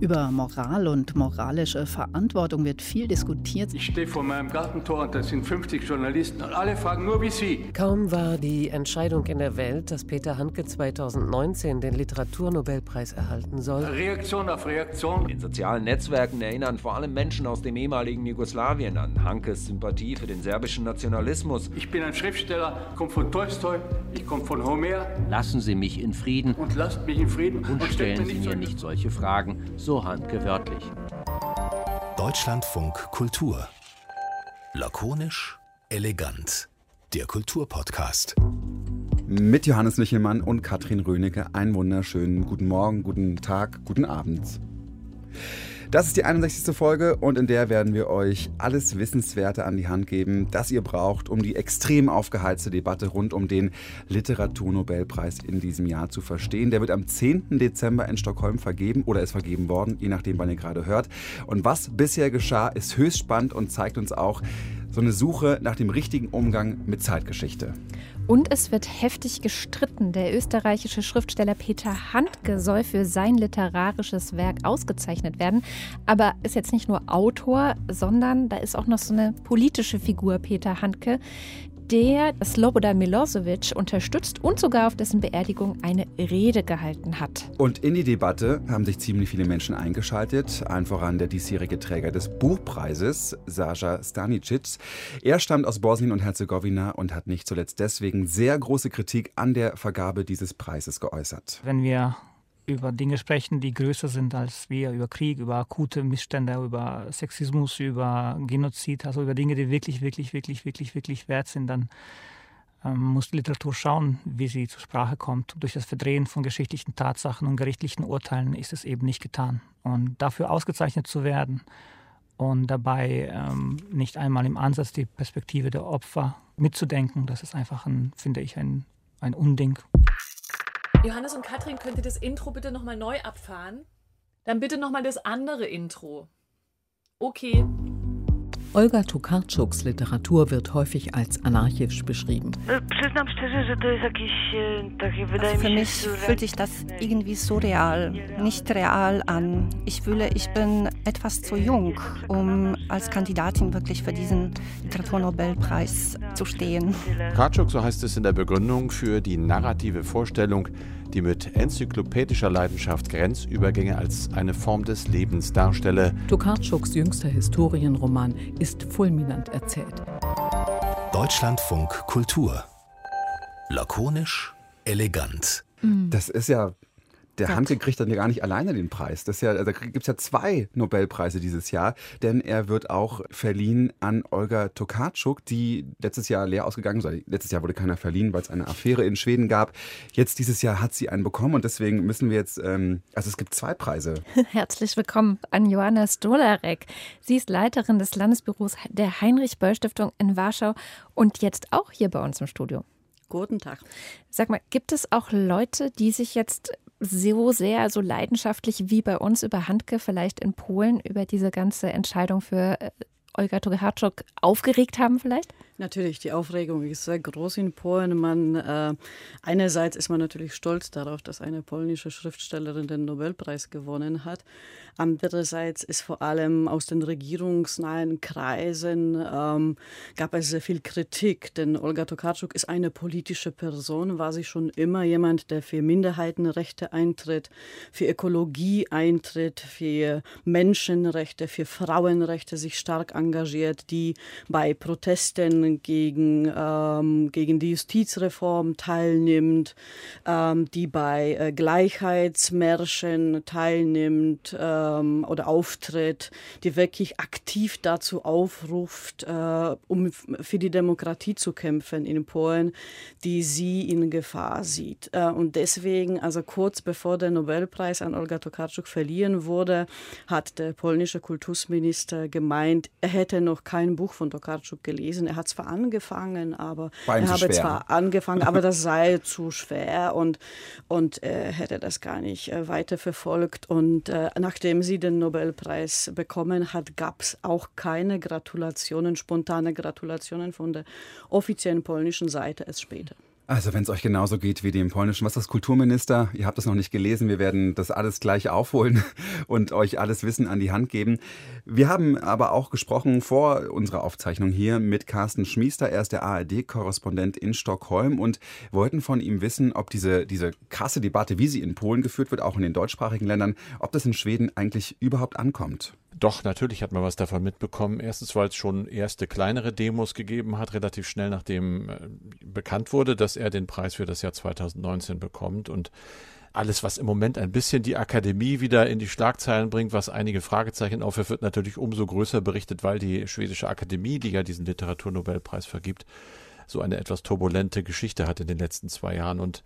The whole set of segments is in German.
Über Moral und moralische Verantwortung wird viel diskutiert. Ich stehe vor meinem Gartentor und da sind 50 Journalisten und alle fragen nur wie Sie. Kaum war die Entscheidung in der Welt, dass Peter Handke 2019 den Literaturnobelpreis erhalten soll. Reaktion auf Reaktion. In sozialen Netzwerken erinnern vor allem Menschen aus dem ehemaligen Jugoslawien an Hankes Sympathie für den serbischen Nationalismus. Ich bin ein Schriftsteller, komme von Tolstoi, ich komme von Homer. Lassen Sie mich in Frieden. Und lasst mich in Frieden. Und, und stellen Sie mir nicht solche Fragen so handgewörtlich. Deutschlandfunk Kultur. Lakonisch, elegant. Der Kulturpodcast. Mit Johannes Nichelmann und Katrin Rönecke. Einen wunderschönen guten Morgen, guten Tag, guten Abend. Das ist die 61. Folge und in der werden wir euch alles Wissenswerte an die Hand geben, das ihr braucht, um die extrem aufgeheizte Debatte rund um den Literaturnobelpreis in diesem Jahr zu verstehen. Der wird am 10. Dezember in Stockholm vergeben oder ist vergeben worden, je nachdem, wann ihr gerade hört. Und was bisher geschah, ist höchst spannend und zeigt uns auch, so eine Suche nach dem richtigen Umgang mit Zeitgeschichte. Und es wird heftig gestritten. Der österreichische Schriftsteller Peter Handke soll für sein literarisches Werk ausgezeichnet werden. Aber ist jetzt nicht nur Autor, sondern da ist auch noch so eine politische Figur, Peter Handke, der Slobodan Milosevic unterstützt und sogar auf dessen Beerdigung eine Rede gehalten hat. Und in die Debatte haben sich ziemlich viele Menschen eingeschaltet, allen voran der diesjährige Träger des Buchpreises, Saja Stanicic. Er stammt aus Bosnien und Herzegowina und hat nicht zuletzt deswegen sehr große Kritik an der Vergabe dieses Preises geäußert. Wenn wir über Dinge sprechen, die größer sind als wir, über Krieg, über akute Missstände, über Sexismus, über Genozid, also über Dinge, die wirklich, wirklich, wirklich, wirklich, wirklich wert sind, dann ähm, muss die Literatur schauen, wie sie zur Sprache kommt. Durch das Verdrehen von geschichtlichen Tatsachen und gerichtlichen Urteilen ist es eben nicht getan. Und dafür ausgezeichnet zu werden und dabei ähm, nicht einmal im Ansatz die Perspektive der Opfer mitzudenken, das ist einfach, ein, finde ich, ein, ein Unding. Johannes und Katrin, könnt ihr das Intro bitte nochmal neu abfahren? Dann bitte nochmal das andere Intro. Okay. Olga Tokarczuks Literatur wird häufig als anarchisch beschrieben. Also für mich fühlt sich das irgendwie surreal, nicht real an. Ich fühle, ich bin etwas zu jung, um als Kandidatin wirklich für diesen Literaturnobelpreis zu stehen. Karczuk, so heißt es in der Begründung für die narrative Vorstellung, die mit enzyklopädischer Leidenschaft Grenzübergänge als eine Form des Lebens darstelle. Tokarczuks jüngster Historienroman ist fulminant erzählt. Deutschlandfunk Kultur. Lakonisch, elegant. Das ist ja der Handke kriegt dann ja gar nicht alleine den Preis. Das ja, also da gibt es ja zwei Nobelpreise dieses Jahr, denn er wird auch verliehen an Olga Tokarczuk, die letztes Jahr leer ausgegangen ist. Letztes Jahr wurde keiner verliehen, weil es eine Affäre in Schweden gab. Jetzt dieses Jahr hat sie einen bekommen und deswegen müssen wir jetzt, ähm, also es gibt zwei Preise. Herzlich willkommen an Johanna Stolarek. Sie ist Leiterin des Landesbüros der Heinrich-Böll-Stiftung in Warschau und jetzt auch hier bei uns im Studio. Guten Tag. Sag mal, gibt es auch Leute, die sich jetzt so sehr, so leidenschaftlich wie bei uns über Handke, vielleicht in Polen, über diese ganze Entscheidung für äh, Olga Tokarczuk aufgeregt haben vielleicht? Natürlich, die Aufregung ist sehr groß in Polen. Man, äh, einerseits ist man natürlich stolz darauf, dass eine polnische Schriftstellerin den Nobelpreis gewonnen hat. Andererseits ist vor allem aus den regierungsnahen Kreisen ähm, gab es sehr viel Kritik, denn Olga Tokarczuk ist eine politische Person, war sie schon immer jemand, der für Minderheitenrechte eintritt, für Ökologie eintritt, für Menschenrechte, für Frauenrechte sich stark engagiert, die bei Protesten gegen, ähm, gegen die Justizreform teilnimmt, ähm, die bei äh, Gleichheitsmärschen teilnimmt ähm, oder auftritt, die wirklich aktiv dazu aufruft, äh, um für die Demokratie zu kämpfen in Polen, die sie in Gefahr sieht. Äh, und deswegen, also kurz bevor der Nobelpreis an Olga Tokarczuk verliehen wurde, hat der polnische Kultusminister gemeint, er hätte noch kein Buch von Tokarczuk gelesen. Er hat zwar angefangen, aber er habe schwer. zwar angefangen, aber das sei zu schwer und, und er hätte das gar nicht äh, weiter verfolgt. Und äh, nachdem sie den Nobelpreis bekommen hat, gab es auch keine Gratulationen, spontane Gratulationen von der offiziellen polnischen Seite erst später. Also wenn es euch genauso geht wie dem polnischen Wasserskulturminister, ihr habt es noch nicht gelesen, wir werden das alles gleich aufholen und euch alles Wissen an die Hand geben. Wir haben aber auch gesprochen vor unserer Aufzeichnung hier mit Carsten Schmiester, er ist der ARD-Korrespondent in Stockholm und wollten von ihm wissen, ob diese, diese krasse Debatte, wie sie in Polen geführt wird, auch in den deutschsprachigen Ländern, ob das in Schweden eigentlich überhaupt ankommt. Doch, natürlich hat man was davon mitbekommen. Erstens, weil es schon erste kleinere Demos gegeben hat, relativ schnell nachdem äh, bekannt wurde, dass er den Preis für das Jahr 2019 bekommt. Und alles, was im Moment ein bisschen die Akademie wieder in die Schlagzeilen bringt, was einige Fragezeichen aufwirft, wird natürlich umso größer berichtet, weil die schwedische Akademie, die ja diesen Literaturnobelpreis vergibt, so eine etwas turbulente Geschichte hat in den letzten zwei Jahren. Und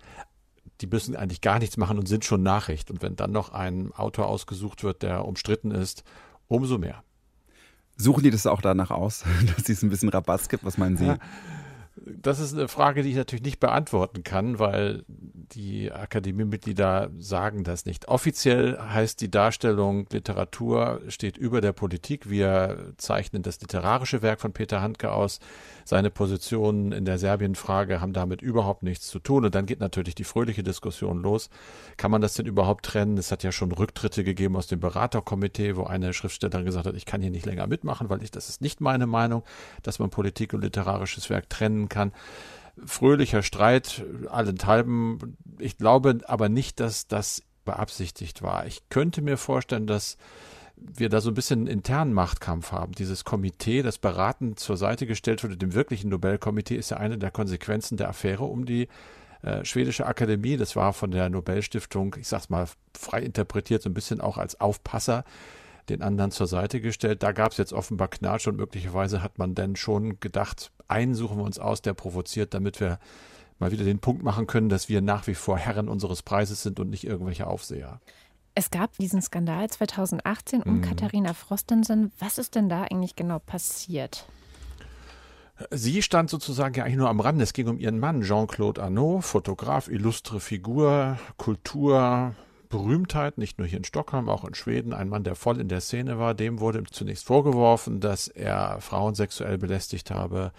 die müssen eigentlich gar nichts machen und sind schon Nachricht. Und wenn dann noch ein Autor ausgesucht wird, der umstritten ist umso mehr. Suchen die das auch danach aus, dass es ein bisschen Rabatt gibt? Was meinen Sie? Ja, das ist eine Frage, die ich natürlich nicht beantworten kann, weil die Akademiemitglieder sagen das nicht. Offiziell heißt die Darstellung, Literatur steht über der Politik. Wir zeichnen das literarische Werk von Peter Handke aus. Seine Positionen in der Serbien-Frage haben damit überhaupt nichts zu tun. Und dann geht natürlich die fröhliche Diskussion los. Kann man das denn überhaupt trennen? Es hat ja schon Rücktritte gegeben aus dem Beraterkomitee, wo eine Schriftstellerin gesagt hat, ich kann hier nicht länger mitmachen, weil ich, das ist nicht meine Meinung, dass man Politik und literarisches Werk trennen kann fröhlicher Streit allenthalben. Ich glaube aber nicht, dass das beabsichtigt war. Ich könnte mir vorstellen, dass wir da so ein bisschen einen internen Machtkampf haben. Dieses Komitee, das beratend zur Seite gestellt wurde, dem wirklichen Nobelkomitee, ist ja eine der Konsequenzen der Affäre um die äh, schwedische Akademie. Das war von der Nobelstiftung, ich sag's mal frei interpretiert, so ein bisschen auch als Aufpasser den anderen zur Seite gestellt. Da gab es jetzt offenbar Knatsch und möglicherweise hat man dann schon gedacht, einen suchen wir uns aus, der provoziert, damit wir mal wieder den Punkt machen können, dass wir nach wie vor Herren unseres Preises sind und nicht irgendwelche Aufseher. Es gab diesen Skandal 2018 um mhm. Katharina Frostensen. Was ist denn da eigentlich genau passiert? Sie stand sozusagen ja eigentlich nur am Rand. Es ging um ihren Mann, Jean-Claude Arnaud, Fotograf, illustre Figur, Kultur, Berühmtheit, nicht nur hier in Stockholm, auch in Schweden, ein Mann, der voll in der Szene war, dem wurde zunächst vorgeworfen, dass er Frauen sexuell belästigt habe.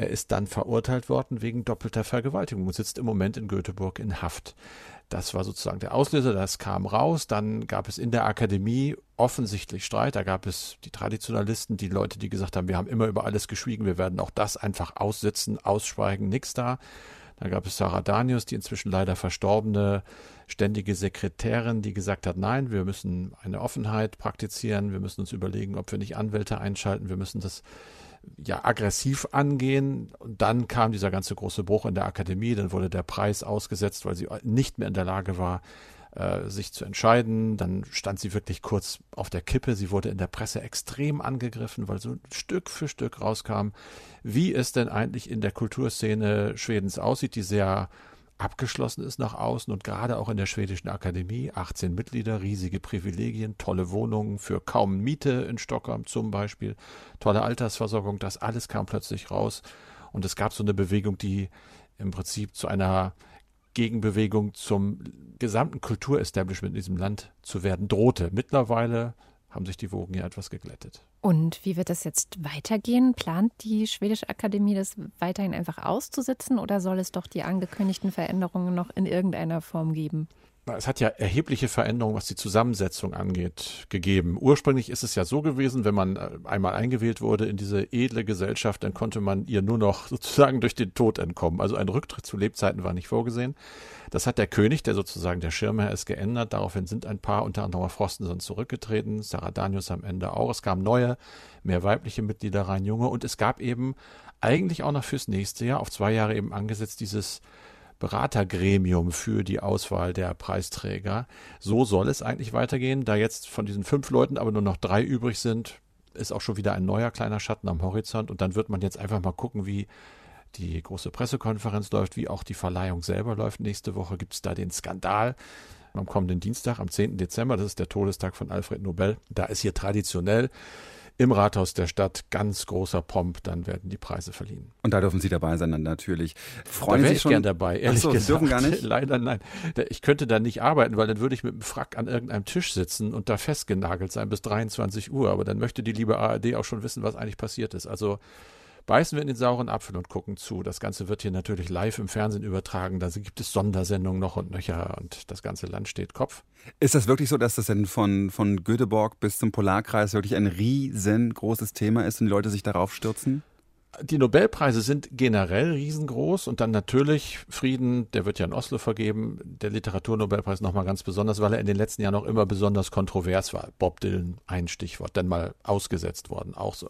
Er ist dann verurteilt worden wegen doppelter Vergewaltigung und sitzt im Moment in Göteborg in Haft. Das war sozusagen der Auslöser, das kam raus. Dann gab es in der Akademie offensichtlich Streit. Da gab es die Traditionalisten, die Leute, die gesagt haben, wir haben immer über alles geschwiegen, wir werden auch das einfach aussitzen, ausschweigen, nix da. Da gab es Sarah Danius, die inzwischen leider verstorbene ständige Sekretärin, die gesagt hat, nein, wir müssen eine Offenheit praktizieren, wir müssen uns überlegen, ob wir nicht Anwälte einschalten, wir müssen das ja aggressiv angehen. Und dann kam dieser ganze große Bruch in der Akademie, dann wurde der Preis ausgesetzt, weil sie nicht mehr in der Lage war, äh, sich zu entscheiden. Dann stand sie wirklich kurz auf der Kippe. Sie wurde in der Presse extrem angegriffen, weil so Stück für Stück rauskam, wie es denn eigentlich in der Kulturszene Schwedens aussieht, die sehr abgeschlossen ist nach außen und gerade auch in der schwedischen Akademie. 18 Mitglieder, riesige Privilegien, tolle Wohnungen für kaum Miete in Stockholm zum Beispiel, tolle Altersversorgung, das alles kam plötzlich raus. Und es gab so eine Bewegung, die im Prinzip zu einer Gegenbewegung zum gesamten Kulturestablishment in diesem Land zu werden drohte. Mittlerweile haben sich die Wogen ja etwas geglättet. Und wie wird das jetzt weitergehen? Plant die Schwedische Akademie das weiterhin einfach auszusitzen oder soll es doch die angekündigten Veränderungen noch in irgendeiner Form geben? Es hat ja erhebliche Veränderungen, was die Zusammensetzung angeht, gegeben. Ursprünglich ist es ja so gewesen, wenn man äh, einmal eingewählt wurde in diese edle Gesellschaft, dann konnte man ihr nur noch sozusagen durch den Tod entkommen. Also ein Rücktritt zu Lebzeiten war nicht vorgesehen. Das hat der König, der sozusagen der Schirmherr ist, geändert. Daraufhin sind ein paar, unter anderem Frostenson, zurückgetreten. Sarah Danius am Ende auch. Es kamen neue, mehr weibliche Mitglieder rein, junge. Und es gab eben eigentlich auch noch fürs nächste Jahr, auf zwei Jahre eben angesetzt, dieses Beratergremium für die Auswahl der Preisträger. So soll es eigentlich weitergehen. Da jetzt von diesen fünf Leuten aber nur noch drei übrig sind, ist auch schon wieder ein neuer kleiner Schatten am Horizont. Und dann wird man jetzt einfach mal gucken, wie die große Pressekonferenz läuft, wie auch die Verleihung selber läuft. Nächste Woche gibt es da den Skandal. Am kommenden Dienstag, am 10. Dezember, das ist der Todestag von Alfred Nobel. Da ist hier traditionell im Rathaus der Stadt ganz großer Pomp, dann werden die Preise verliehen. Und da dürfen Sie dabei sein dann natürlich. Freuen da Sie sich schon gern dabei, ehrlich Achso, gesagt. Sie dürfen gar nicht? Leider nein. Ich könnte da nicht arbeiten, weil dann würde ich mit dem Frack an irgendeinem Tisch sitzen und da festgenagelt sein bis 23 Uhr. Aber dann möchte die liebe ARD auch schon wissen, was eigentlich passiert ist. Also beißen wir in den sauren Apfel und gucken zu. Das Ganze wird hier natürlich live im Fernsehen übertragen. Da gibt es Sondersendungen noch und nöcher und das ganze Land steht Kopf. Ist das wirklich so, dass das denn von, von Göteborg bis zum Polarkreis wirklich ein riesengroßes Thema ist und die Leute sich darauf stürzen? die Nobelpreise sind generell riesengroß und dann natürlich Frieden, der wird ja in Oslo vergeben, der Literaturnobelpreis nochmal ganz besonders, weil er in den letzten Jahren auch immer besonders kontrovers war. Bob Dylan, ein Stichwort, dann mal ausgesetzt worden, auch so.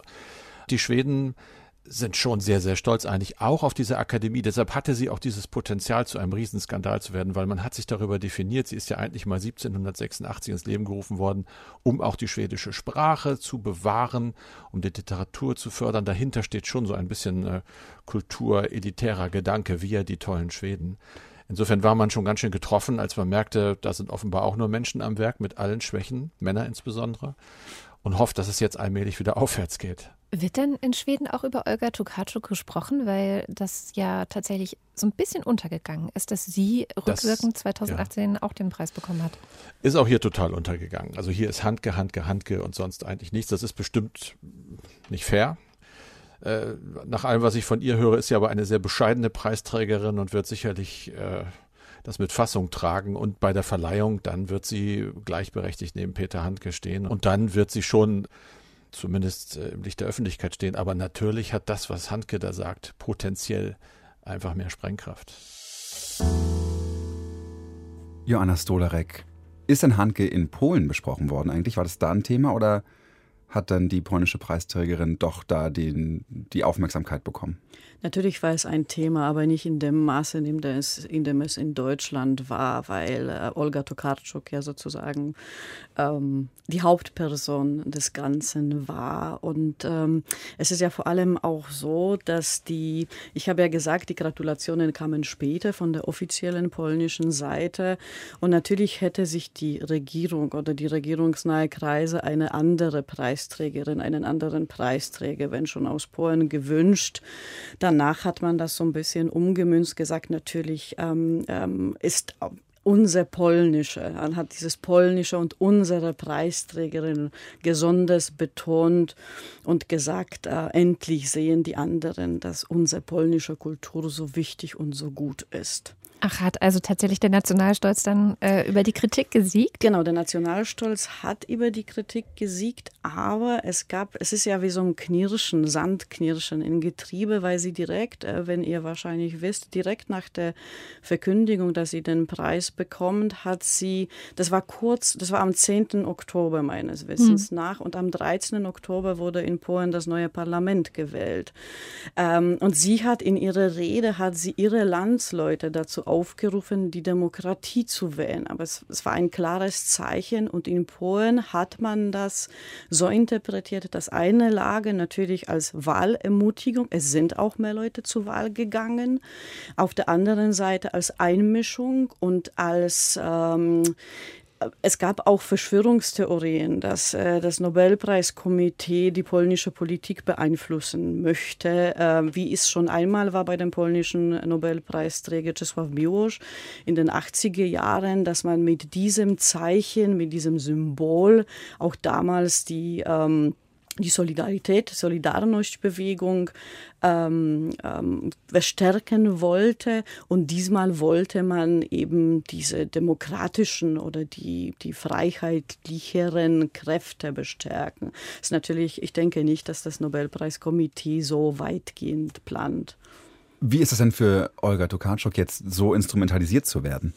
Die Schweden sind schon sehr, sehr stolz eigentlich auch auf diese Akademie. Deshalb hatte sie auch dieses Potenzial, zu einem Riesenskandal zu werden, weil man hat sich darüber definiert. Sie ist ja eigentlich mal 1786 ins Leben gerufen worden, um auch die schwedische Sprache zu bewahren, um die Literatur zu fördern. Dahinter steht schon so ein bisschen äh, kulturelitärer Gedanke, wir, die tollen Schweden. Insofern war man schon ganz schön getroffen, als man merkte, da sind offenbar auch nur Menschen am Werk mit allen Schwächen, Männer insbesondere, und hofft, dass es jetzt allmählich wieder aufwärts geht. Wird denn in Schweden auch über Olga Tokarczuk gesprochen, weil das ja tatsächlich so ein bisschen untergegangen ist, dass sie rückwirkend das, 2018 ja. auch den Preis bekommen hat? Ist auch hier total untergegangen. Also hier ist Handke, Handke, Handke und sonst eigentlich nichts. Das ist bestimmt nicht fair. Äh, nach allem, was ich von ihr höre, ist sie aber eine sehr bescheidene Preisträgerin und wird sicherlich äh, das mit Fassung tragen und bei der Verleihung dann wird sie gleichberechtigt neben Peter Handke stehen und dann wird sie schon zumindest äh, im Licht der Öffentlichkeit stehen. Aber natürlich hat das, was Handke da sagt, potenziell einfach mehr Sprengkraft. Joanna Stolarek, ist denn Handke in Polen besprochen worden eigentlich? War das da ein Thema oder hat dann die polnische Preisträgerin doch da den, die Aufmerksamkeit bekommen? Natürlich war es ein Thema, aber nicht in dem Maße, in dem es in, dem es in Deutschland war, weil äh, Olga Tokarczuk ja sozusagen ähm, die Hauptperson des Ganzen war. Und ähm, es ist ja vor allem auch so, dass die, ich habe ja gesagt, die Gratulationen kamen später von der offiziellen polnischen Seite. Und natürlich hätte sich die Regierung oder die regierungsnahe Kreise eine andere Preisträgerin, einen anderen Preisträger, wenn schon aus Polen gewünscht. Dann danach hat man das so ein bisschen umgemünzt, gesagt, natürlich ähm, ähm, ist unser Polnische, man hat dieses Polnische und unsere Preisträgerin besonders betont und gesagt, äh, endlich sehen die anderen, dass unsere polnische Kultur so wichtig und so gut ist. Ach, hat also tatsächlich der Nationalstolz dann äh, über die Kritik gesiegt? Genau, der Nationalstolz hat über die Kritik gesiegt, aber es gab, es ist ja wie so ein Knirschen, Sandknirschen in Getriebe, weil sie direkt, äh, wenn ihr wahrscheinlich wisst, direkt nach der Verkündigung, dass sie den Preis bekommt, hat sie, das war kurz, das war am 10. Oktober meines Wissens hm. nach und am 13. Oktober wurde in Polen das neue Parlament gewählt. Ähm, und sie hat in ihrer Rede, hat sie ihre Landsleute dazu aufgerufen, die Demokratie zu wählen. Aber es, es, war ein klares Zeichen und in Polen hat man das so interpretiert, dass eine Lage natürlich als Wahlermutigung, es sind auch mehr Leute zur Wahl gegangen, auf der anderen Seite als Einmischung und als ähm, es gab auch Verschwörungstheorien, dass äh, das Nobelpreiskomitee die polnische Politik beeinflussen möchte, äh, wie es schon einmal war bei dem polnischen Nobelpreisträger Czesław Miłosz in den 80er Jahren, dass man mit diesem Zeichen, mit diesem Symbol auch damals die ähm, die Solidarität, Solidarność-Bewegung ähm, ähm, verstärken wollte. Und diesmal wollte man eben diese demokratischen oder die, die freiheitlicheren Kräfte bestärken. Das ist natürlich, ich denke nicht, dass das Nobelpreiskomitee so weitgehend plant. Wie ist es denn für Olga Tokarczuk jetzt so instrumentalisiert zu werden?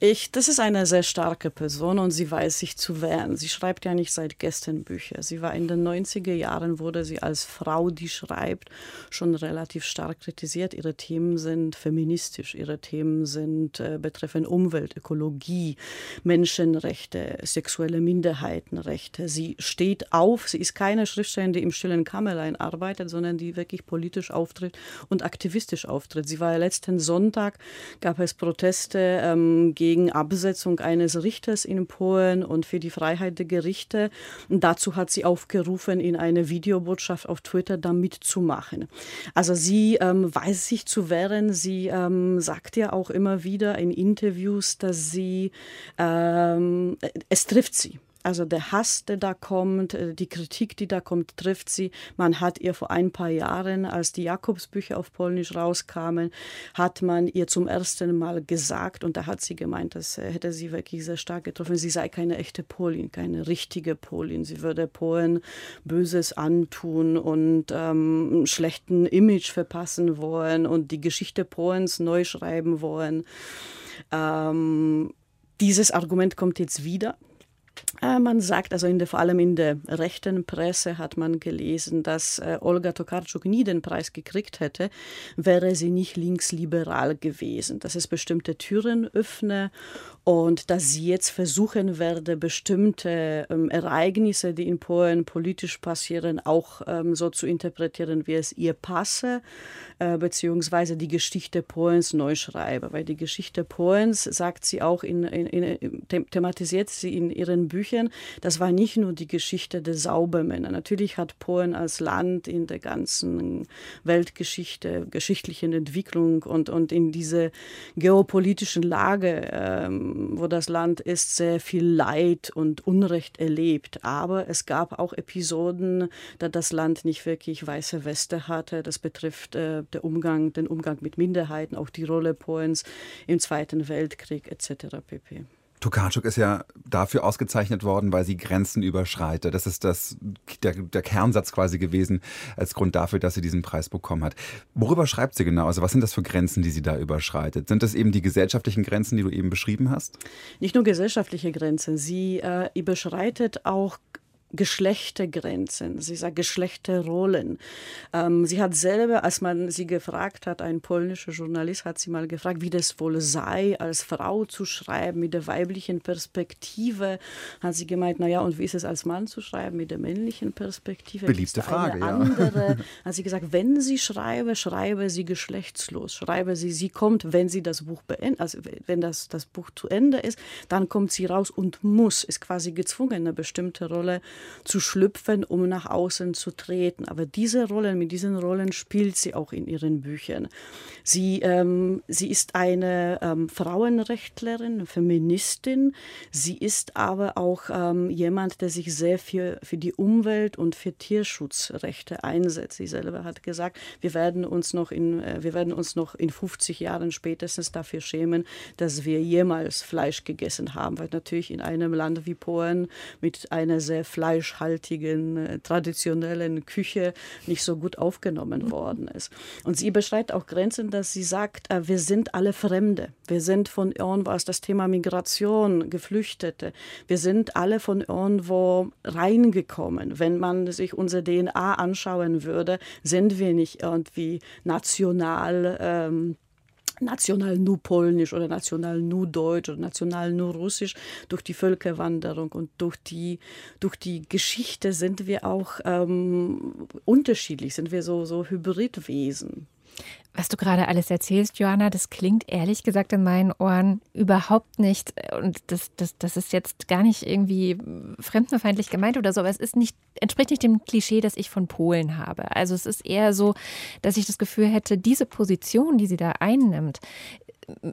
Ich, das ist eine sehr starke Person und sie weiß sich zu wehren. Sie schreibt ja nicht seit gestern Bücher. Sie war in den 90er Jahren, wurde sie als Frau, die schreibt, schon relativ stark kritisiert. Ihre Themen sind feministisch, ihre Themen sind äh, betreffen Umwelt, Ökologie, Menschenrechte, sexuelle Minderheitenrechte. Sie steht auf, sie ist keine Schriftstellerin, die im stillen Kammerlein arbeitet, sondern die wirklich politisch auftritt und aktivistisch auftritt. Sie war letzten Sonntag, gab es Proteste ähm, gegen Absetzung eines Richters in Polen und für die Freiheit der Gerichte. Und dazu hat sie aufgerufen, in eine Videobotschaft auf Twitter da mitzumachen. Also sie ähm, weiß sich zu wehren. Sie ähm, sagt ja auch immer wieder in Interviews, dass sie, ähm, es trifft sie. Also der Hass, der da kommt, äh, die Kritik, die da kommt, trifft sie. Man hat ihr vor ein paar Jahren, als die Jakobsbücher auf Polnisch rauskamen, hat man ihr zum ersten Mal gesagt, und da hat sie gemeint, das äh, hätte sie wirklich sehr stark getroffen, sie sei keine echte Polin, keine richtige Polin. Sie würde Polen Böses antun und ähm, schlechten Image verpassen wollen und die Geschichte Polens neu schreiben wollen. Ähm, dieses Argument kommt jetzt wieder. Äh, man sagt, also in der, vor allem in der rechten Presse hat man gelesen, dass äh, Olga Tokarczuk nie den Preis gekriegt hätte, wäre sie nicht linksliberal gewesen, dass es bestimmte Türen öffne und dass sie jetzt versuchen werde, bestimmte ähm, Ereignisse, die in Polen politisch passieren, auch ähm, so zu interpretieren, wie es ihr passe, äh, beziehungsweise die Geschichte Polens neu schreibe. Weil die Geschichte Polens, sagt sie auch, in, in, in, thematisiert sie in ihren Büchern, das war nicht nur die Geschichte der Saubermänner. Natürlich hat Polen als Land in der ganzen Weltgeschichte, geschichtlichen Entwicklung und, und in diese geopolitischen Lage ähm, wo das Land ist, sehr viel Leid und Unrecht erlebt. Aber es gab auch Episoden, da das Land nicht wirklich weiße Weste hatte. Das betrifft äh, der Umgang, den Umgang mit Minderheiten, auch die Rolle Polens im Zweiten Weltkrieg etc. pp. Tokarczuk ist ja dafür ausgezeichnet worden, weil sie Grenzen überschreitet. Das ist das, der, der, Kernsatz quasi gewesen als Grund dafür, dass sie diesen Preis bekommen hat. Worüber schreibt sie genau? Also was sind das für Grenzen, die sie da überschreitet? Sind das eben die gesellschaftlichen Grenzen, die du eben beschrieben hast? Nicht nur gesellschaftliche Grenzen. Sie äh, überschreitet auch Geschlechtergrenzen, sie sagt Geschlechterrollen. Ähm, sie hat selber, als man sie gefragt hat, ein polnischer Journalist hat sie mal gefragt, wie das wohl sei, als Frau zu schreiben mit der weiblichen Perspektive, hat sie gemeint, naja, und wie ist es als Mann zu schreiben mit der männlichen Perspektive? Beliebte Frage, ja. Andere, hat sie gesagt, wenn sie schreibe, schreibe sie geschlechtslos, schreibe sie, sie kommt, wenn sie das Buch beendet, also wenn das, das Buch zu Ende ist, dann kommt sie raus und muss, ist quasi gezwungen, eine bestimmte Rolle zu schlüpfen, um nach außen zu treten. Aber diese Rollen, mit diesen Rollen spielt sie auch in ihren Büchern. Sie, ähm, sie ist eine ähm, Frauenrechtlerin, Feministin. Sie ist aber auch ähm, jemand, der sich sehr für, für die Umwelt und für Tierschutzrechte einsetzt. Sie selber hat gesagt, wir werden uns noch in, äh, wir werden uns noch in 50 Jahren spätestens dafür schämen, dass wir jemals Fleisch gegessen haben, weil natürlich in einem Land wie Polen mit einer sehr fleisch fleischhaltigen, äh, traditionellen Küche nicht so gut aufgenommen worden ist. Und sie beschreibt auch Grenzen, dass sie sagt, äh, wir sind alle Fremde. Wir sind von irgendwas, das Thema Migration, Geflüchtete. Wir sind alle von irgendwo reingekommen. Wenn man sich unsere DNA anschauen würde, sind wir nicht irgendwie national ähm, national nur polnisch oder national nur deutsch oder national nur russisch. Durch die Völkerwanderung und durch die durch die Geschichte sind wir auch ähm, unterschiedlich sind wir so so Hybridwesen was du gerade alles erzählst, Johanna, das klingt ehrlich gesagt in meinen Ohren überhaupt nicht. Und das, das, das ist jetzt gar nicht irgendwie fremdenfeindlich gemeint oder so, aber es ist nicht, entspricht nicht dem Klischee, das ich von Polen habe. Also es ist eher so, dass ich das Gefühl hätte, diese Position, die sie da einnimmt,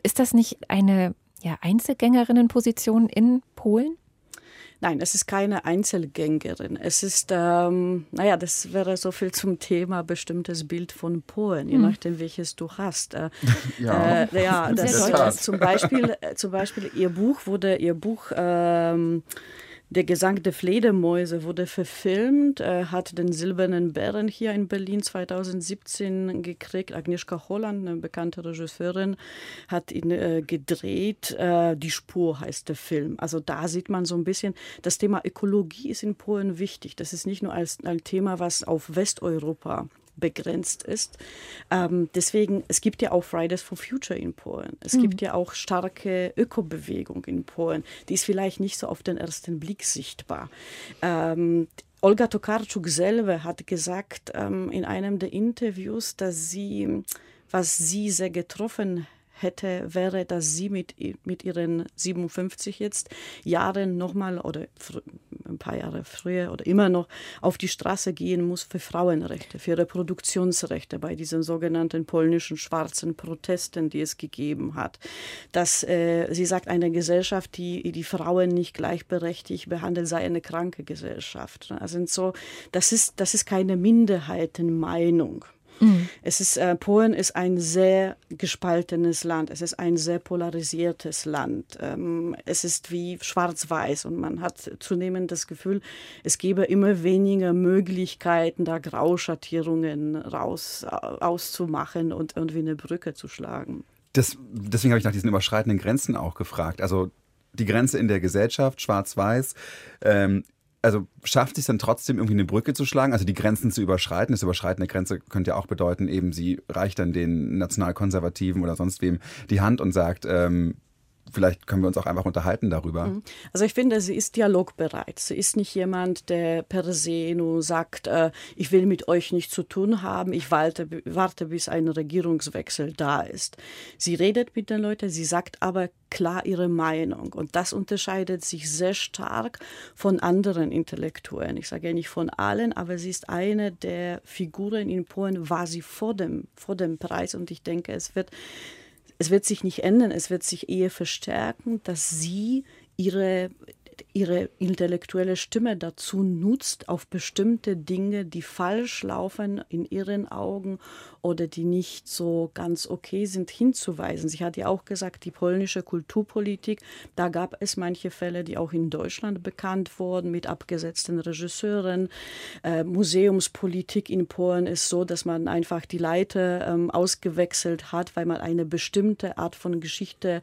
ist das nicht eine ja, Einzelgängerinnenposition in Polen? Nein, es ist keine Einzelgängerin. Es ist, ähm, naja, das wäre so viel zum Thema bestimmtes Bild von Polen, je hm. nachdem, welches du hast. Äh, ja, äh, ja das, das, das zum Beispiel, äh, zum Beispiel ihr Buch wurde, ihr Buch ähm, der Gesang der Fledermäuse wurde verfilmt, äh, hat den Silbernen Bären hier in Berlin 2017 gekriegt. Agnieszka Holland, eine bekannte Regisseurin, hat ihn äh, gedreht. Äh, Die Spur heißt der Film. Also da sieht man so ein bisschen, das Thema Ökologie ist in Polen wichtig. Das ist nicht nur als ein Thema, was auf Westeuropa begrenzt ist. Ähm, deswegen, es gibt ja auch Fridays for Future in Polen. Es mhm. gibt ja auch starke Ökobewegung in Polen. Die ist vielleicht nicht so auf den ersten Blick sichtbar. Ähm, Olga Tokarczuk selber hat gesagt ähm, in einem der Interviews, dass sie, was sie sehr getroffen hätte, wäre, dass sie mit, mit ihren 57 jetzt Jahren nochmal oder ein paar Jahre früher oder immer noch auf die Straße gehen muss für Frauenrechte, für Reproduktionsrechte bei diesen sogenannten polnischen schwarzen Protesten, die es gegeben hat. Dass äh, sie sagt, eine Gesellschaft, die die Frauen nicht gleichberechtigt behandelt, sei eine kranke Gesellschaft. Also so, das ist, das ist keine Minderheitenmeinung. Mhm. Es ist, äh, Polen ist ein sehr gespaltenes Land. Es ist ein sehr polarisiertes Land. Ähm, es ist wie schwarz-weiß und man hat zunehmend das Gefühl, es gäbe immer weniger Möglichkeiten, da Grauschattierungen raus, auszumachen und irgendwie eine Brücke zu schlagen. Das, deswegen habe ich nach diesen überschreitenden Grenzen auch gefragt. Also die Grenze in der Gesellschaft, schwarz-weiß, ähm, also schafft sich dann trotzdem irgendwie eine Brücke zu schlagen, also die Grenzen zu überschreiten. Das Überschreiten der Grenze könnte ja auch bedeuten, eben sie reicht dann den Nationalkonservativen oder sonst wem die Hand und sagt, ähm, vielleicht können wir uns auch einfach unterhalten darüber. Mhm. Also ich finde, sie ist dialogbereit. Sie ist nicht jemand, der per se nur sagt, äh, ich will mit euch nichts zu tun haben, ich warte, warte, bis ein Regierungswechsel da ist. Sie redet mit den Leuten, sie sagt aber klar ihre Meinung. Und das unterscheidet sich sehr stark von anderen Intellektuellen. Ich sage ja nicht von allen, aber sie ist eine der Figuren in Polen, war sie vor dem, vor dem Preis. Und ich denke, es wird es wird sich nicht ändern, es wird sich eher verstärken, dass sie ihre ihre intellektuelle Stimme dazu nutzt, auf bestimmte Dinge, die falsch laufen in ihren Augen oder die nicht so ganz okay sind, hinzuweisen. Sie hat ja auch gesagt, die polnische Kulturpolitik, da gab es manche Fälle, die auch in Deutschland bekannt wurden, mit abgesetzten Regisseuren. Äh, Museumspolitik in Polen ist so, dass man einfach die Leiter ähm, ausgewechselt hat, weil man eine bestimmte Art von Geschichte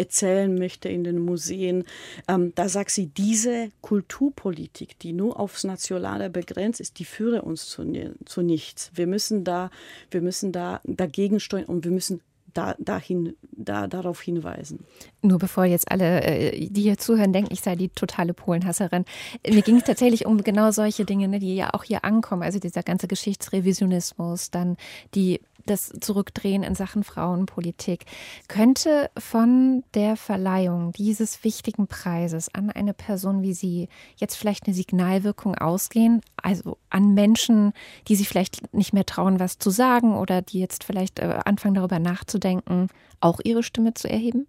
erzählen möchte in den Museen. Ähm, da sagt sie, diese Kulturpolitik, die nur aufs Nationale begrenzt ist, die führe uns zu, zu nichts. Wir müssen da, wir müssen da dagegen steuern und wir müssen da, dahin, da, darauf hinweisen. Nur bevor jetzt alle, äh, die hier zuhören, denken, ich sei die totale Polenhasserin. Mir ging es tatsächlich um genau solche Dinge, ne, die ja auch hier ankommen. Also dieser ganze Geschichtsrevisionismus, dann die das Zurückdrehen in Sachen Frauenpolitik. Könnte von der Verleihung dieses wichtigen Preises an eine Person wie Sie jetzt vielleicht eine Signalwirkung ausgehen? Also an Menschen, die sich vielleicht nicht mehr trauen, was zu sagen oder die jetzt vielleicht äh, anfangen darüber nachzudenken, auch ihre Stimme zu erheben?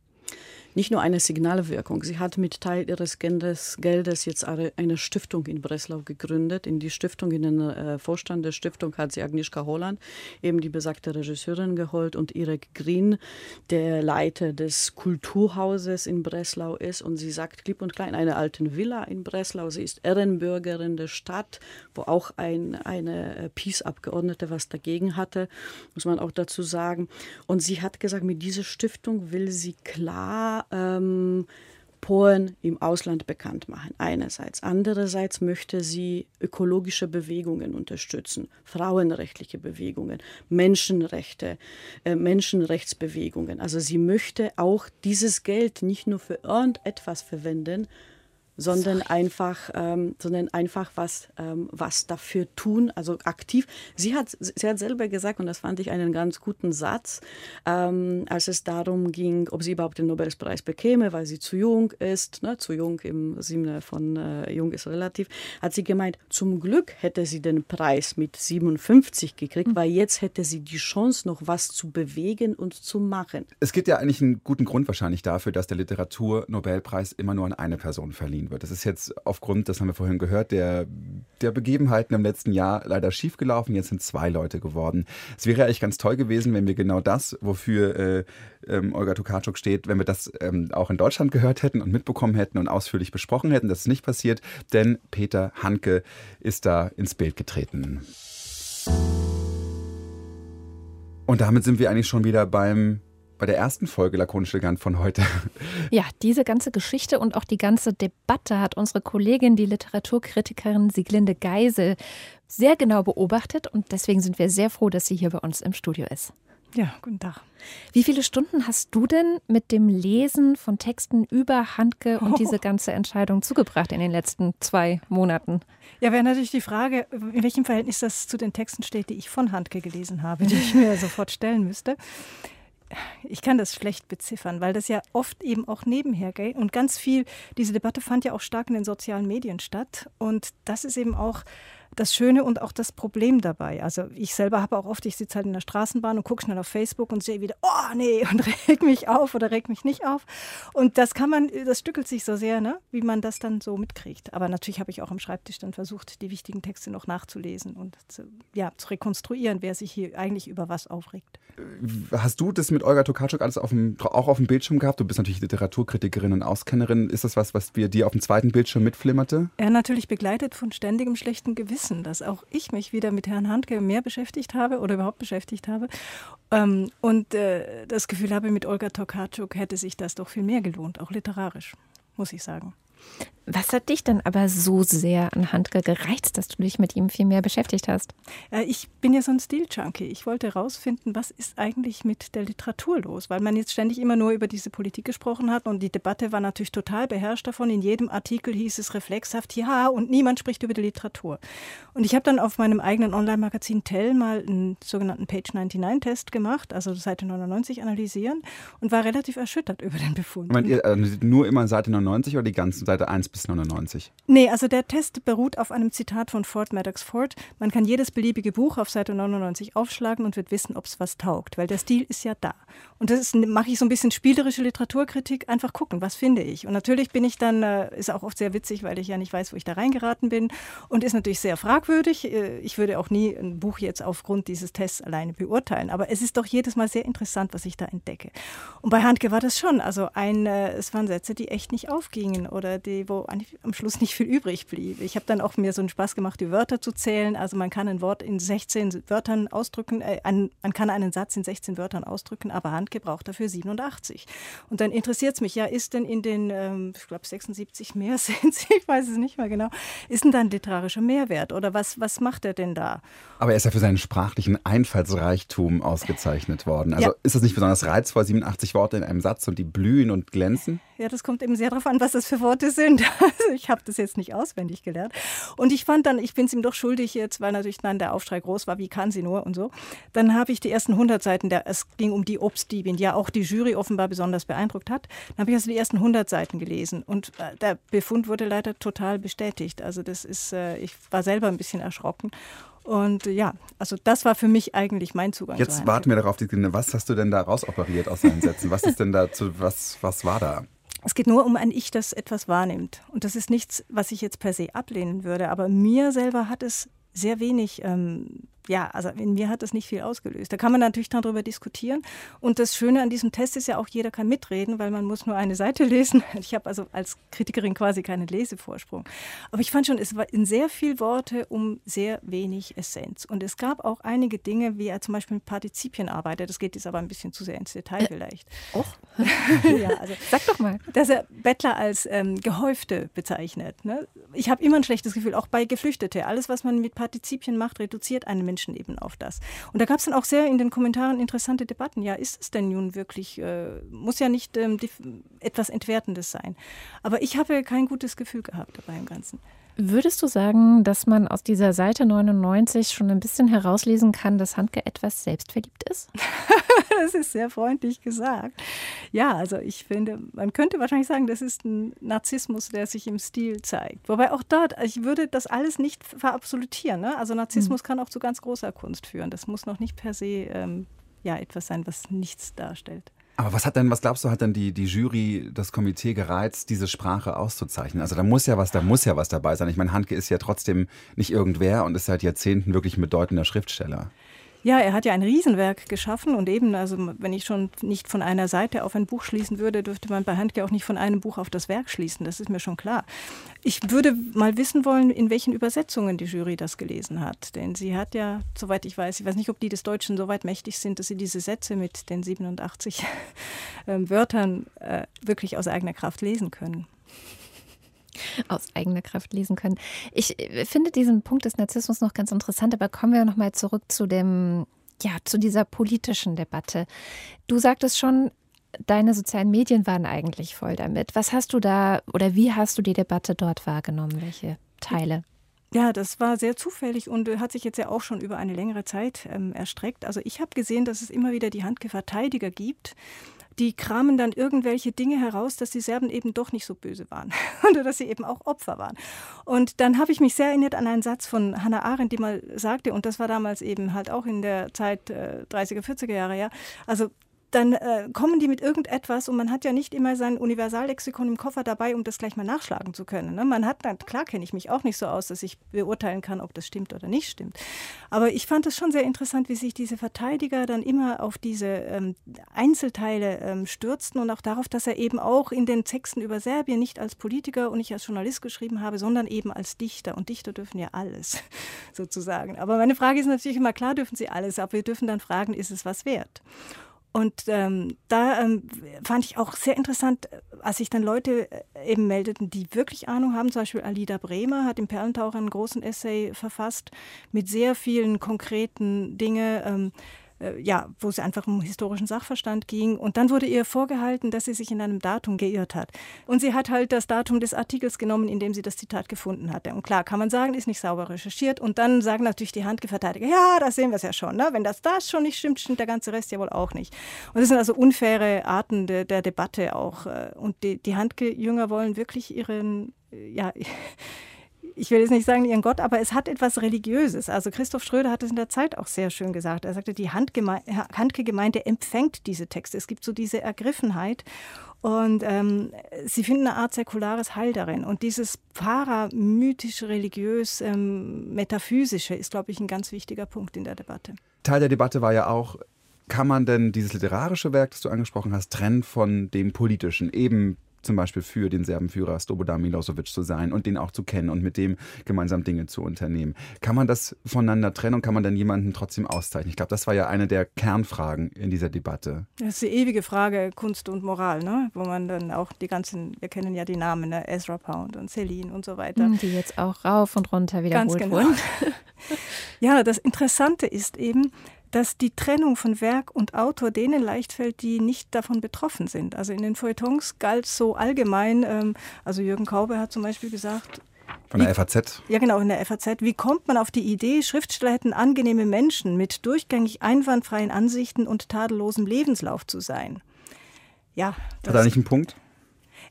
Nicht nur eine Signalwirkung. Sie hat mit Teil ihres Geldes, jetzt eine Stiftung in Breslau gegründet. In die Stiftung, in den äh, Vorstand der Stiftung hat sie Agnieszka Holland, eben die besagte Regisseurin, geholt und Irek Green, der Leiter des Kulturhauses in Breslau ist. Und sie sagt klipp und klein, eine alte Villa in Breslau. Sie ist Ehrenbürgerin der Stadt, wo auch ein, eine äh, Peace-Abgeordnete was dagegen hatte, muss man auch dazu sagen. Und sie hat gesagt, mit dieser Stiftung will sie klar ähm, Polen im Ausland bekannt machen. Einerseits. Andererseits möchte sie ökologische Bewegungen unterstützen, frauenrechtliche Bewegungen, Menschenrechte, äh, Menschenrechtsbewegungen. Also sie möchte auch dieses Geld nicht nur für irgendetwas verwenden, sondern einfach, ähm, sondern einfach was, ähm, was dafür tun, also aktiv. Sie hat, sie hat selber gesagt, und das fand ich einen ganz guten Satz, ähm, als es darum ging, ob sie überhaupt den Nobelpreis bekäme, weil sie zu jung ist, ne, zu jung im Sinne von äh, jung ist relativ, hat sie gemeint, zum Glück hätte sie den Preis mit 57 gekriegt, mhm. weil jetzt hätte sie die Chance, noch was zu bewegen und zu machen. Es gibt ja eigentlich einen guten Grund wahrscheinlich dafür, dass der Literatur-Nobelpreis immer nur an eine Person verliehen wird. Das ist jetzt aufgrund, das haben wir vorhin gehört, der, der Begebenheiten im letzten Jahr leider schiefgelaufen. Jetzt sind zwei Leute geworden. Es wäre eigentlich ganz toll gewesen, wenn wir genau das, wofür äh, ähm, Olga Tokarczuk steht, wenn wir das ähm, auch in Deutschland gehört hätten und mitbekommen hätten und ausführlich besprochen hätten. Das ist nicht passiert, denn Peter Hanke ist da ins Bild getreten. Und damit sind wir eigentlich schon wieder beim bei der ersten Folge Lakonisch Elegant von heute. Ja, diese ganze Geschichte und auch die ganze Debatte hat unsere Kollegin, die Literaturkritikerin Sieglinde Geisel, sehr genau beobachtet und deswegen sind wir sehr froh, dass sie hier bei uns im Studio ist. Ja, guten Tag. Wie viele Stunden hast du denn mit dem Lesen von Texten über Handke und oh. diese ganze Entscheidung zugebracht in den letzten zwei Monaten? Ja, wäre natürlich die Frage, in welchem Verhältnis das zu den Texten steht, die ich von Handke gelesen habe, die ich mir sofort stellen müsste. Ich kann das schlecht beziffern, weil das ja oft eben auch nebenher geht. Und ganz viel, diese Debatte fand ja auch stark in den sozialen Medien statt. Und das ist eben auch das Schöne und auch das Problem dabei. Also ich selber habe auch oft, ich sitze halt in der Straßenbahn und gucke schnell auf Facebook und sehe wieder, oh nee, und reg mich auf oder reg mich nicht auf. Und das kann man, das stückelt sich so sehr, ne, wie man das dann so mitkriegt. Aber natürlich habe ich auch am Schreibtisch dann versucht, die wichtigen Texte noch nachzulesen und zu, ja, zu rekonstruieren, wer sich hier eigentlich über was aufregt. Hast du das mit Olga Tokarczuk alles auf dem, auch auf dem Bildschirm gehabt? Du bist natürlich Literaturkritikerin und Auskennerin. Ist das was, was dir auf dem zweiten Bildschirm mitflimmerte? Ja, natürlich begleitet von ständigem schlechten Gewissen, dass auch ich mich wieder mit Herrn Handke mehr beschäftigt habe oder überhaupt beschäftigt habe. Ähm, und äh, das Gefühl habe, mit Olga Tokarczuk hätte sich das doch viel mehr gelohnt, auch literarisch, muss ich sagen. Was hat dich denn aber so sehr an Handke gereizt, dass du dich mit ihm viel mehr beschäftigt hast? Äh, ich bin ja so ein Stil-Junkie. Ich wollte herausfinden, was ist eigentlich mit der Literatur los? Weil man jetzt ständig immer nur über diese Politik gesprochen hat und die Debatte war natürlich total beherrscht davon. In jedem Artikel hieß es reflexhaft, ja, und niemand spricht über die Literatur. Und ich habe dann auf meinem eigenen Online-Magazin Tell mal einen sogenannten Page 99-Test gemacht, also Seite 99 analysieren und war relativ erschüttert über den Befund. Meint ihr also nur immer Seite 99 oder die ganze Seite 1 bis 99? Nee, also der Test beruht auf einem Zitat von Ford Maddox Ford. Man kann jedes beliebige Buch auf Seite 99 aufschlagen und wird wissen, ob es was taugt, weil der Stil ist ja da. Und das mache ich so ein bisschen spielerische Literaturkritik, einfach gucken, was finde ich. Und natürlich bin ich dann, äh, ist auch oft sehr witzig, weil ich ja nicht weiß, wo ich da reingeraten bin und ist natürlich sehr fragwürdig. Äh, ich würde auch nie ein Buch jetzt aufgrund dieses Tests alleine beurteilen, aber es ist doch jedes Mal sehr interessant, was ich da entdecke. Und bei Handke war das schon, also ein, äh, es waren Sätze, die echt nicht aufgingen oder die, wo am Schluss nicht viel übrig blieb. Ich habe dann auch mir so einen Spaß gemacht, die Wörter zu zählen. Also man kann ein Wort in 16 Wörtern ausdrücken, äh, ein, man kann einen Satz in 16 Wörtern ausdrücken, aber Handke braucht dafür 87. Und dann interessiert es mich, ja, ist denn in den, ähm, ich glaube 76 mehr sind sie, ich weiß es nicht mehr genau, ist denn da ein literarischer Mehrwert oder was, was macht er denn da? Aber er ist ja für seinen sprachlichen Einfallsreichtum ausgezeichnet worden. Also ja. ist das nicht besonders reizvoll, 87 Worte in einem Satz und die blühen und glänzen? Ja, das kommt eben sehr darauf an, was das für Worte sind. Also ich habe das jetzt nicht auswendig gelernt. Und ich fand dann, ich bin es ihm doch schuldig jetzt, weil natürlich dann der Aufschrei groß war, wie kann sie nur und so. Dann habe ich die ersten 100 Seiten, der, es ging um die Obstdiebin, die ja auch die Jury offenbar besonders beeindruckt hat. Dann habe ich also die ersten 100 Seiten gelesen und äh, der Befund wurde leider total bestätigt. Also das ist, äh, ich war selber ein bisschen erschrocken. Und ja, also das war für mich eigentlich mein Zugang. Jetzt warten wir darauf, was hast du denn da rausoperiert aus deinen Sätzen? Was ist denn dazu, was, was war da? Es geht nur um ein Ich, das etwas wahrnimmt. Und das ist nichts, was ich jetzt per se ablehnen würde. Aber mir selber hat es sehr wenig ähm, ja, also in mir hat das nicht viel ausgelöst. Da kann man natürlich darüber diskutieren. Und das Schöne an diesem Test ist ja auch, jeder kann mitreden, weil man muss nur eine Seite lesen. Ich habe also als Kritikerin quasi keinen Lesevorsprung. Aber ich fand schon, es war in sehr viel Worte um sehr wenig Essenz. Und es gab auch einige Dinge, wie er zum Beispiel mit Partizipien arbeitet. Das geht jetzt aber ein bisschen zu sehr ins Detail äh, vielleicht. Och. ja, also, Sag doch mal. Dass er Bettler als ähm, Gehäufte bezeichnet. Ne? Ich habe immer ein schlechtes Gefühl, auch bei Geflüchtete. Alles, was man mit Partizipien macht, reduziert einen Menschen eben auf das. Und da gab es dann auch sehr in den Kommentaren interessante Debatten. Ja, ist es denn nun wirklich, äh, muss ja nicht ähm, etwas Entwertendes sein. Aber ich habe kein gutes Gefühl gehabt dabei im Ganzen. Würdest du sagen, dass man aus dieser Seite 99 schon ein bisschen herauslesen kann, dass Handke etwas selbstverliebt ist? das ist sehr freundlich gesagt. Ja, also ich finde, man könnte wahrscheinlich sagen, das ist ein Narzissmus, der sich im Stil zeigt. Wobei auch dort, ich würde das alles nicht verabsolutieren. Ne? Also Narzissmus mhm. kann auch zu ganz großer Kunst führen. Das muss noch nicht per se ähm, ja, etwas sein, was nichts darstellt. Aber was hat denn, was glaubst du, hat denn die, die Jury, das Komitee gereizt, diese Sprache auszuzeichnen? Also da muss ja was, da muss ja was dabei sein. Ich meine, Handke ist ja trotzdem nicht irgendwer und ist seit Jahrzehnten wirklich ein bedeutender Schriftsteller. Ja, er hat ja ein Riesenwerk geschaffen und eben, also wenn ich schon nicht von einer Seite auf ein Buch schließen würde, dürfte man bei Handke auch nicht von einem Buch auf das Werk schließen. Das ist mir schon klar. Ich würde mal wissen wollen, in welchen Übersetzungen die Jury das gelesen hat. Denn sie hat ja, soweit ich weiß, ich weiß nicht, ob die des Deutschen so weit mächtig sind, dass sie diese Sätze mit den 87 äh, Wörtern äh, wirklich aus eigener Kraft lesen können aus eigener Kraft lesen können. Ich äh, finde diesen Punkt des Narzissmus noch ganz interessant, aber kommen wir noch mal zurück zu dem, ja, zu dieser politischen Debatte. Du sagtest schon, deine sozialen Medien waren eigentlich voll damit. Was hast du da oder wie hast du die Debatte dort wahrgenommen? Welche Teile? Ja, das war sehr zufällig und äh, hat sich jetzt ja auch schon über eine längere Zeit ähm, erstreckt. Also ich habe gesehen, dass es immer wieder die Handke-Verteidiger gibt, die kramen dann irgendwelche Dinge heraus, dass die Serben eben doch nicht so böse waren oder dass sie eben auch Opfer waren. Und dann habe ich mich sehr erinnert an einen Satz von Hannah Arendt, die mal sagte, und das war damals eben halt auch in der Zeit äh, 30er, 40er Jahre, ja, also dann äh, kommen die mit irgendetwas und man hat ja nicht immer sein Universallexikon im Koffer dabei, um das gleich mal nachschlagen zu können. Ne? Man hat dann, klar kenne ich mich auch nicht so aus, dass ich beurteilen kann, ob das stimmt oder nicht stimmt. Aber ich fand es schon sehr interessant, wie sich diese Verteidiger dann immer auf diese ähm, Einzelteile ähm, stürzten und auch darauf, dass er eben auch in den Texten über Serbien nicht als Politiker und nicht als Journalist geschrieben habe, sondern eben als Dichter. Und Dichter dürfen ja alles, sozusagen. Aber meine Frage ist natürlich immer, klar dürfen sie alles, aber wir dürfen dann fragen, ist es was wert? Und ähm, da ähm, fand ich auch sehr interessant, als sich dann Leute äh, eben meldeten, die wirklich Ahnung haben. Zum Beispiel Alida Bremer hat im Perlentaucher einen großen Essay verfasst mit sehr vielen konkreten Dingen. Ähm, äh, ja, wo es einfach um historischen Sachverstand ging. Und dann wurde ihr vorgehalten, dass sie sich in einem Datum geirrt hat. Und sie hat halt das Datum des Artikels genommen, in dem sie das Zitat gefunden hatte. Und klar, kann man sagen, ist nicht sauber recherchiert. Und dann sagen natürlich die Handgeverteidiger, ja, da sehen wir es ja schon. Ne? Wenn das das schon nicht stimmt, stimmt der ganze Rest ja wohl auch nicht. Und das sind also unfaire Arten de, der Debatte auch. Äh, und die, die Handgejünger wollen wirklich ihren, äh, ja, ich will jetzt nicht sagen ihren Gott, aber es hat etwas Religiöses. Also Christoph Schröder hat es in der Zeit auch sehr schön gesagt. Er sagte, die Handke-Gemeinde empfängt diese Texte. Es gibt so diese Ergriffenheit. Und ähm, sie finden eine Art säkulares Heil darin. Und dieses paramythisch, religiös, ähm, metaphysische ist, glaube ich, ein ganz wichtiger Punkt in der Debatte. Teil der Debatte war ja auch, kann man denn dieses literarische Werk, das du angesprochen hast, trennen von dem politischen? Eben zum Beispiel für den Serbenführer Slobodan Milosevic zu sein und den auch zu kennen und mit dem gemeinsam Dinge zu unternehmen. Kann man das voneinander trennen und kann man dann jemanden trotzdem auszeichnen? Ich glaube, das war ja eine der Kernfragen in dieser Debatte. Das ist die ewige Frage Kunst und Moral, ne? wo man dann auch die ganzen, wir kennen ja die Namen, ne? Ezra Pound und Celine und so weiter. Hm, die jetzt auch rauf und runter wiederholt Ganz genau. wurden. ja, das Interessante ist eben, dass die Trennung von Werk und Autor denen leicht fällt, die nicht davon betroffen sind. Also in den Feuilletons galt so allgemein, ähm, also Jürgen Kaube hat zum Beispiel gesagt, von der FAZ? Ja, genau, in der FAZ. Wie kommt man auf die Idee, Schriftsteller hätten angenehme Menschen mit durchgängig einwandfreien Ansichten und tadellosem Lebenslauf zu sein? Ja. Hat er nicht einen Punkt?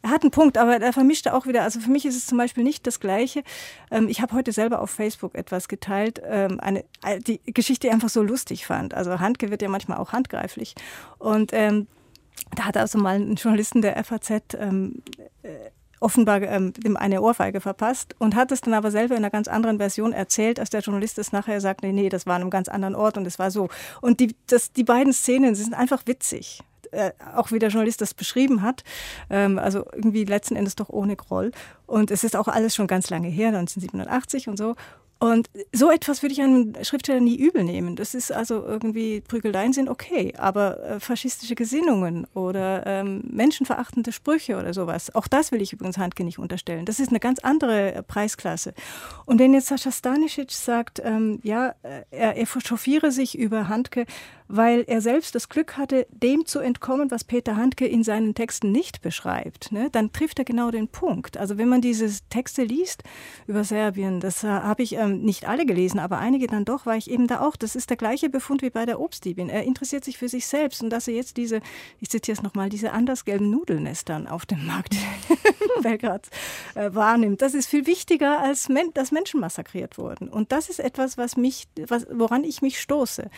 Er hat einen Punkt, aber er vermischte auch wieder. Also für mich ist es zum Beispiel nicht das Gleiche. Ähm, ich habe heute selber auf Facebook etwas geteilt, ähm, eine, äh, die Geschichte die einfach so lustig fand. Also Handke wird ja manchmal auch handgreiflich. Und ähm, da hat also mal ein Journalisten der FAZ ähm, äh, offenbar ähm, eine Ohrfeige verpasst und hat es dann aber selber in einer ganz anderen Version erzählt, als der Journalist es nachher sagt, nee, nee, das war an einem ganz anderen Ort und es war so. Und die, das, die beiden Szenen sind einfach witzig äh, auch wie der Journalist das beschrieben hat. Ähm, also irgendwie letzten Endes doch ohne Groll. Und es ist auch alles schon ganz lange her, 1987 und so. Und so etwas würde ich einem Schriftsteller nie übel nehmen. Das ist also irgendwie, Prügeleien sind okay, aber äh, faschistische Gesinnungen oder ähm, menschenverachtende Sprüche oder sowas, auch das will ich übrigens Handke nicht unterstellen. Das ist eine ganz andere äh, Preisklasse. Und wenn jetzt Sascha Stanisic sagt, ähm, ja, äh, er, er chauffiere sich über Handke, weil er selbst das Glück hatte, dem zu entkommen, was Peter Handke in seinen Texten nicht beschreibt, ne, dann trifft er genau den Punkt. Also wenn man diese Texte liest über Serbien, das äh, habe ich ähm, nicht alle gelesen, aber einige dann doch, war ich eben da auch. Das ist der gleiche Befund wie bei der Obstdiebin. Er interessiert sich für sich selbst und dass er jetzt diese, ich zitiere es nochmal, diese andersgelben Nudelnestern auf dem Markt Belgrads äh, wahrnimmt. Das ist viel wichtiger, als men dass Menschen massakriert wurden. Und das ist etwas, was mich, was, woran ich mich stoße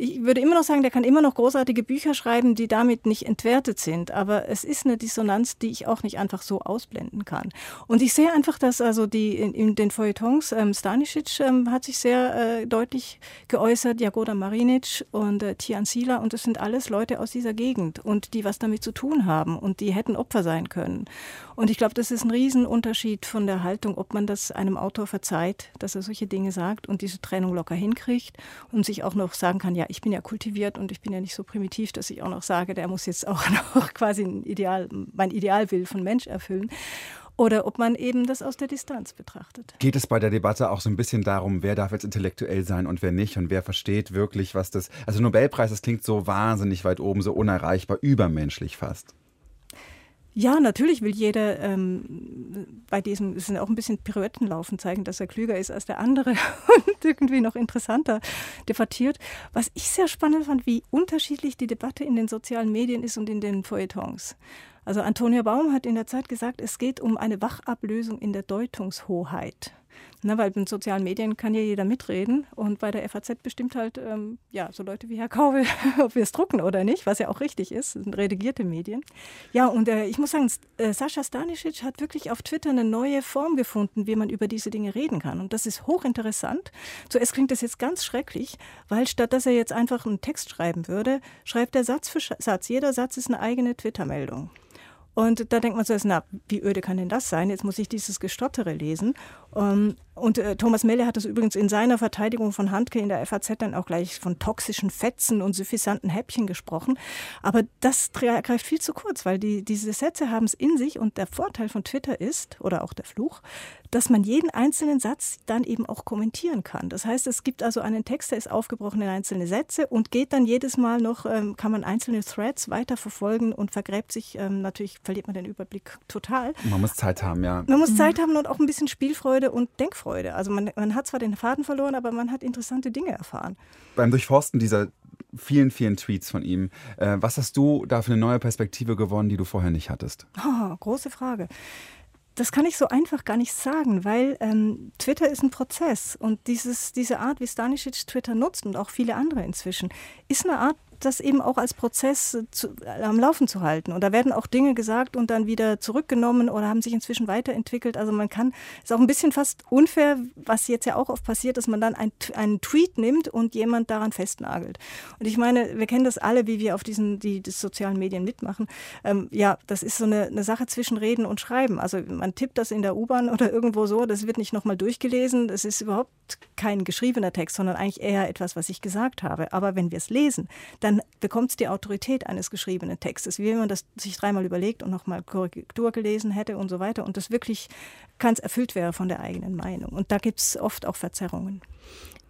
ich würde immer noch sagen, der kann immer noch großartige Bücher schreiben, die damit nicht entwertet sind. Aber es ist eine Dissonanz, die ich auch nicht einfach so ausblenden kann. Und ich sehe einfach, dass also die in, in den Feuilletons, ähm, Stanisic ähm, hat sich sehr äh, deutlich geäußert, Jagoda Marinic und äh, Tian Sila. Und das sind alles Leute aus dieser Gegend und die was damit zu tun haben und die hätten Opfer sein können. Und ich glaube, das ist ein Riesenunterschied von der Haltung, ob man das einem Autor verzeiht, dass er solche Dinge sagt und diese Trennung locker hinkriegt und sich auch noch sagen kann, ja, ich bin ja kultiviert und ich bin ja nicht so primitiv, dass ich auch noch sage, der muss jetzt auch noch quasi ein Ideal, mein Idealbild von Mensch erfüllen oder ob man eben das aus der Distanz betrachtet. Geht es bei der Debatte auch so ein bisschen darum, wer darf jetzt intellektuell sein und wer nicht und wer versteht wirklich, was das. Also Nobelpreis, das klingt so wahnsinnig weit oben, so unerreichbar, übermenschlich fast. Ja, natürlich will jeder ähm, bei diesem, es sind auch ein bisschen Pirouettenlaufen zeigen, dass er klüger ist als der andere und irgendwie noch interessanter debattiert. Was ich sehr spannend fand, wie unterschiedlich die Debatte in den sozialen Medien ist und in den Feuilletons. Also Antonia Baum hat in der Zeit gesagt, es geht um eine Wachablösung in der Deutungshoheit. Na, weil in sozialen Medien kann ja jeder mitreden und bei der FAZ bestimmt halt ähm, ja, so Leute wie Herr Kaube, ob wir es drucken oder nicht, was ja auch richtig ist, sind redigierte Medien. Ja, und äh, ich muss sagen, äh, Sascha Stanisic hat wirklich auf Twitter eine neue Form gefunden, wie man über diese Dinge reden kann. Und das ist hochinteressant. Zuerst klingt das jetzt ganz schrecklich, weil statt dass er jetzt einfach einen Text schreiben würde, schreibt er Satz für Satz. Jeder Satz ist eine eigene Twitter-Meldung. Und da denkt man zuerst, na, wie öde kann denn das sein? Jetzt muss ich dieses Gestottere lesen. Ähm, und äh, Thomas Melle hat es übrigens in seiner Verteidigung von Handke in der FAZ dann auch gleich von toxischen Fetzen und suffisanten Häppchen gesprochen. Aber das greift viel zu kurz, weil die, diese Sätze haben es in sich und der Vorteil von Twitter ist, oder auch der Fluch, dass man jeden einzelnen Satz dann eben auch kommentieren kann. Das heißt, es gibt also einen Text, der ist aufgebrochen in einzelne Sätze und geht dann jedes Mal noch, ähm, kann man einzelne Threads weiterverfolgen und vergräbt sich, ähm, natürlich verliert man den Überblick total. Man muss Zeit haben, ja. Man muss Zeit haben und auch ein bisschen Spielfreude und Denkfreude. Also man, man hat zwar den Faden verloren, aber man hat interessante Dinge erfahren. Beim Durchforsten dieser vielen, vielen Tweets von ihm, äh, was hast du da für eine neue Perspektive gewonnen, die du vorher nicht hattest? Oh, große Frage. Das kann ich so einfach gar nicht sagen, weil ähm, Twitter ist ein Prozess und dieses, diese Art, wie Stanisic Twitter nutzt und auch viele andere inzwischen, ist eine Art das eben auch als Prozess zu, am Laufen zu halten. Und da werden auch Dinge gesagt und dann wieder zurückgenommen oder haben sich inzwischen weiterentwickelt. Also man kann, ist auch ein bisschen fast unfair, was jetzt ja auch oft passiert, dass man dann ein, einen Tweet nimmt und jemand daran festnagelt. Und ich meine, wir kennen das alle, wie wir auf diesen, die, die sozialen Medien mitmachen. Ähm, ja, das ist so eine, eine Sache zwischen Reden und Schreiben. Also man tippt das in der U-Bahn oder irgendwo so, das wird nicht nochmal durchgelesen. Das ist überhaupt kein geschriebener Text, sondern eigentlich eher etwas, was ich gesagt habe. Aber wenn wir es lesen, dann dann bekommt es die Autorität eines geschriebenen Textes, wie wenn man das sich dreimal überlegt und nochmal Korrektur gelesen hätte und so weiter und das wirklich ganz erfüllt wäre von der eigenen Meinung. Und da gibt es oft auch Verzerrungen.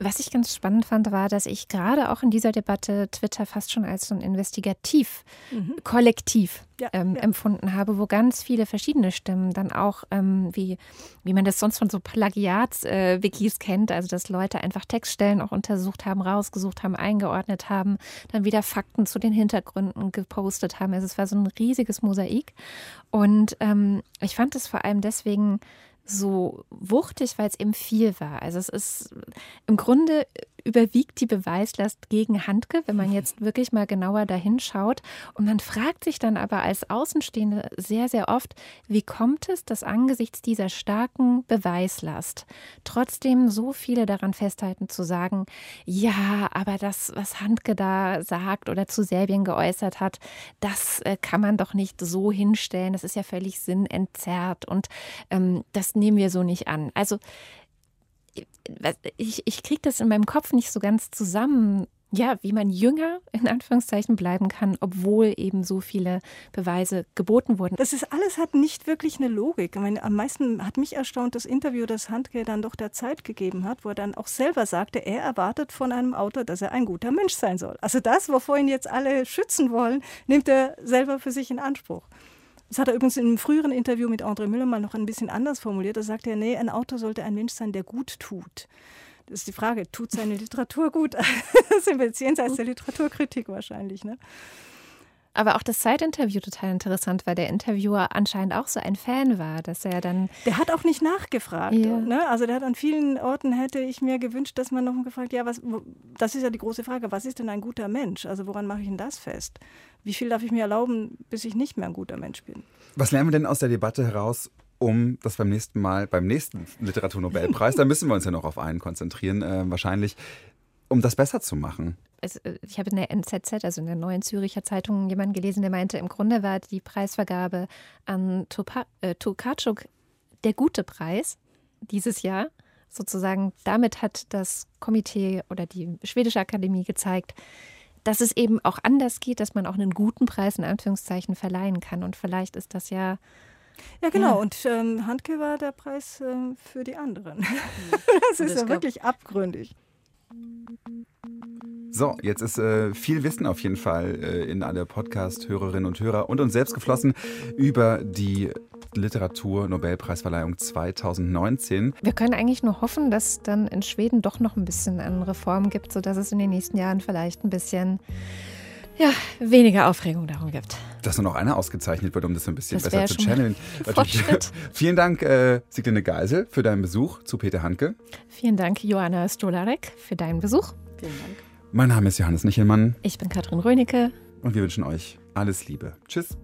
Was ich ganz spannend fand, war, dass ich gerade auch in dieser Debatte Twitter fast schon als so ein Investigativ-Kollektiv mhm. ja, ähm, ja. empfunden habe, wo ganz viele verschiedene Stimmen dann auch, ähm, wie, wie man das sonst von so Plagiats-Wikis äh, kennt, also dass Leute einfach Textstellen auch untersucht haben, rausgesucht haben, eingeordnet haben, dann wieder Fakten zu den Hintergründen gepostet haben. Also es war so ein riesiges Mosaik. Und ähm, ich fand es vor allem deswegen so wuchtig, weil es eben viel war. Also es ist im Grunde überwiegt die Beweislast gegen Handke, wenn man jetzt wirklich mal genauer dahin schaut. Und man fragt sich dann aber als Außenstehende sehr, sehr oft, wie kommt es, dass angesichts dieser starken Beweislast trotzdem so viele daran festhalten zu sagen, ja, aber das, was Handke da sagt oder zu Serbien geäußert hat, das äh, kann man doch nicht so hinstellen. Das ist ja völlig sinnentzerrt und ähm, das nehmen wir so nicht an. Also ich, ich kriege das in meinem Kopf nicht so ganz zusammen. Ja, wie man jünger in Anführungszeichen bleiben kann, obwohl eben so viele Beweise geboten wurden. Das ist alles hat nicht wirklich eine Logik. Ich meine, am meisten hat mich erstaunt das Interview, das Handke dann doch der Zeit gegeben hat, wo er dann auch selber sagte, er erwartet von einem Autor, dass er ein guter Mensch sein soll. Also das, wovor ihn jetzt alle schützen wollen, nimmt er selber für sich in Anspruch. Das hat er übrigens in einem früheren Interview mit André Müller mal noch ein bisschen anders formuliert. Da sagte er, nee, ein Autor sollte ein Mensch sein, der gut tut. Das ist die Frage, tut seine Literatur gut? das sind wir jetzt jenseits der Literaturkritik wahrscheinlich. Ne? Aber auch das Zeitinterview total interessant, weil der Interviewer anscheinend auch so ein Fan war, dass er dann. Der hat auch nicht nachgefragt. Ja. Ne? Also der hat an vielen Orten hätte ich mir gewünscht, dass man noch gefragt, ja, was, das ist ja die große Frage, was ist denn ein guter Mensch? Also woran mache ich denn das fest? Wie viel darf ich mir erlauben, bis ich nicht mehr ein guter Mensch bin? Was lernen wir denn aus der Debatte heraus, um das beim nächsten Mal, beim nächsten Literaturnobelpreis, da müssen wir uns ja noch auf einen konzentrieren, äh, wahrscheinlich, um das besser zu machen? Also ich habe in der NZZ, also in der Neuen Züricher Zeitung, jemanden gelesen, der meinte, im Grunde war die Preisvergabe an äh, Tokarczuk der gute Preis dieses Jahr. Sozusagen damit hat das Komitee oder die Schwedische Akademie gezeigt, dass es eben auch anders geht, dass man auch einen guten Preis in Anführungszeichen verleihen kann. Und vielleicht ist das ja. Ja, genau. Ja. Und ähm, Handke war der Preis äh, für die anderen. das ist ja wirklich abgründig. So, jetzt ist äh, viel Wissen auf jeden Fall äh, in alle Podcast-Hörerinnen und Hörer und uns selbst geflossen über die Literatur-Nobelpreisverleihung 2019. Wir können eigentlich nur hoffen, dass dann in Schweden doch noch ein bisschen an Reformen gibt, sodass es in den nächsten Jahren vielleicht ein bisschen ja, weniger Aufregung darum gibt. Dass nur noch einer ausgezeichnet wird, um das ein bisschen Das besser zu channeln. Vielen Dank, äh, Siglinde Geisel, für deinen Besuch zu Peter Handke. Vielen Dank, Joanna Stolarek, für deinen Besuch. Vielen Dank. Mein Name ist Johannes Nichelmann Ich bin Katrin Rönecke. und wir wünschen euch alles Liebe. Tschüss.